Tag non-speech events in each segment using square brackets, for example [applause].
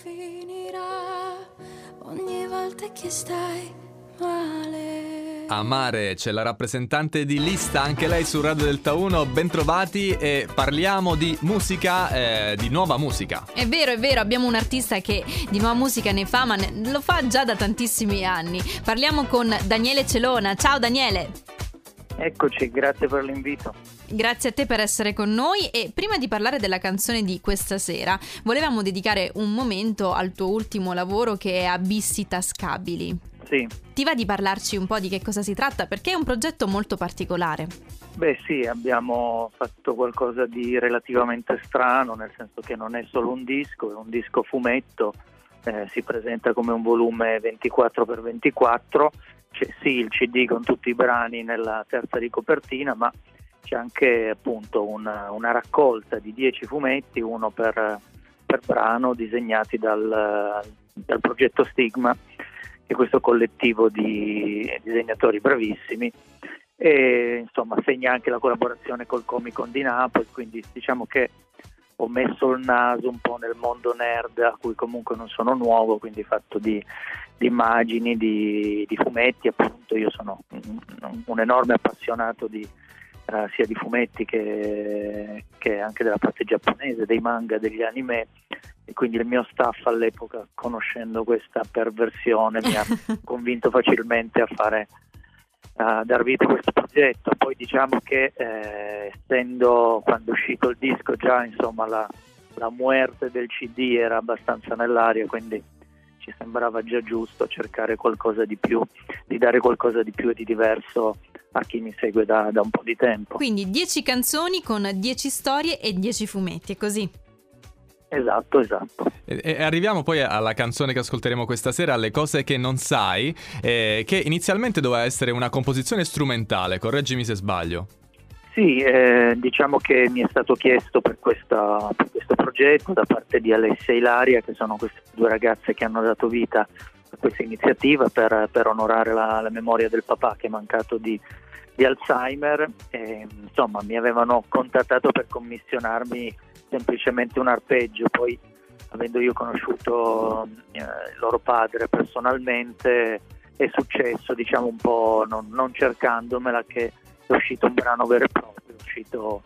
finirà ogni volta che stai male. Amare, c'è la rappresentante di lista, anche lei su Radio Delta 1, bentrovati e parliamo di musica, eh, di nuova musica. È vero, è vero, abbiamo un artista che di nuova musica ne fa, ma ne- lo fa già da tantissimi anni. Parliamo con Daniele Celona. Ciao Daniele. Eccoci, grazie per l'invito. Grazie a te per essere con noi e prima di parlare della canzone di questa sera, volevamo dedicare un momento al tuo ultimo lavoro che è Abissi Tascabili. Sì, Ti va di parlarci un po' di che cosa si tratta? Perché è un progetto molto particolare. beh sì, abbiamo fatto qualcosa di relativamente strano, nel senso che non è solo un disco, è un disco fumetto, eh, si presenta come un volume 24x24, c'è sì il CD con tutti i brani nella terza di copertina, ma c'è anche appunto una, una raccolta di 10 fumetti, uno per, per brano, disegnati dal, dal progetto Stigma, che è questo collettivo di disegnatori bravissimi. E insomma segna anche la collaborazione col Comic Con di Napoli, quindi diciamo che ho messo il naso un po' nel mondo nerd a cui comunque non sono nuovo, quindi fatto di, di immagini, di, di fumetti, appunto. Io sono un, un enorme appassionato di, eh, sia di fumetti che, che anche della parte giapponese, dei manga, degli anime e quindi il mio staff all'epoca conoscendo questa perversione mi ha [laughs] convinto facilmente a fare a dar vita a questo progetto. Poi diciamo che eh, essendo quando è uscito il disco già insomma la, la muerte del CD era abbastanza nell'aria, quindi ci sembrava già giusto cercare qualcosa di più, di dare qualcosa di più e di diverso a chi mi segue da, da un po' di tempo. Quindi 10 canzoni con 10 storie e 10 fumetti, è così. Esatto, esatto. E, e arriviamo poi alla canzone che ascolteremo questa sera, Le cose che non sai, eh, che inizialmente doveva essere una composizione strumentale, correggimi se sbaglio. Sì, eh, diciamo che mi è stato chiesto per, questa- per questo progetto da parte di Alessia e Ilaria, che sono queste due ragazze che hanno dato vita a questa iniziativa per, per onorare la, la memoria del papà che è mancato di, di Alzheimer. E, insomma, mi avevano contattato per commissionarmi semplicemente un arpeggio, poi avendo io conosciuto eh, il loro padre personalmente è successo, diciamo un po' non, non cercandomela, che è uscito un brano vero e proprio, è uscito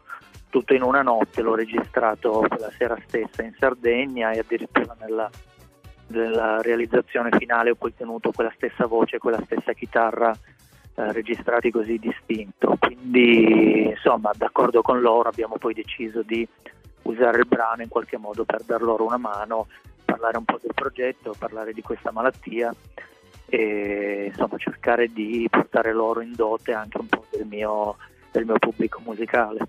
tutto in una notte, l'ho registrato quella sera stessa in Sardegna e addirittura nella, nella realizzazione finale ho poi tenuto quella stessa voce, quella stessa chitarra eh, registrati così distinto. Quindi insomma d'accordo con loro abbiamo poi deciso di usare il brano in qualche modo per dar loro una mano, parlare un po' del progetto, parlare di questa malattia e insomma cercare di portare loro in dote anche un po' del mio, del mio pubblico musicale.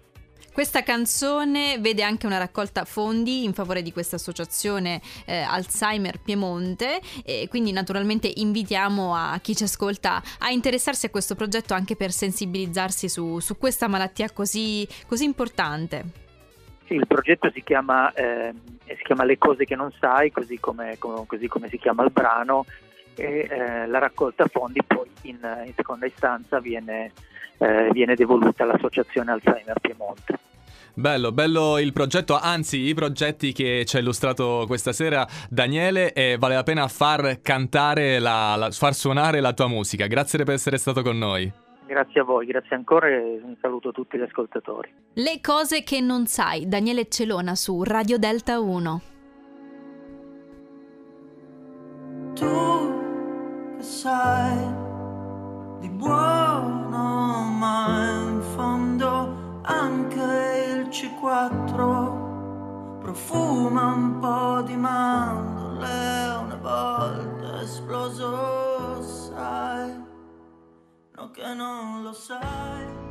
Questa canzone vede anche una raccolta fondi in favore di questa associazione eh, Alzheimer Piemonte e quindi naturalmente invitiamo a chi ci ascolta a interessarsi a questo progetto anche per sensibilizzarsi su, su questa malattia così, così importante. Sì, il progetto si chiama, eh, si chiama Le cose che non sai, così come, come- così come si chiama il brano, e eh, la raccolta fondi poi in, in seconda istanza viene, eh, viene devoluta all'Associazione Alzheimer Piemonte. Bello, bello il progetto, anzi i progetti che ci ha illustrato questa sera Daniele e vale la pena far cantare, la- la- far suonare la tua musica. Grazie per essere stato con noi. Grazie a voi, grazie ancora e un saluto a tutti gli ascoltatori. Le cose che non sai, Daniele Celona su Radio Delta 1. Tu che sai di buono, ma in fondo anche il C4 profuma un po' di mandorle una volta esploso, sai, no che non lo sai.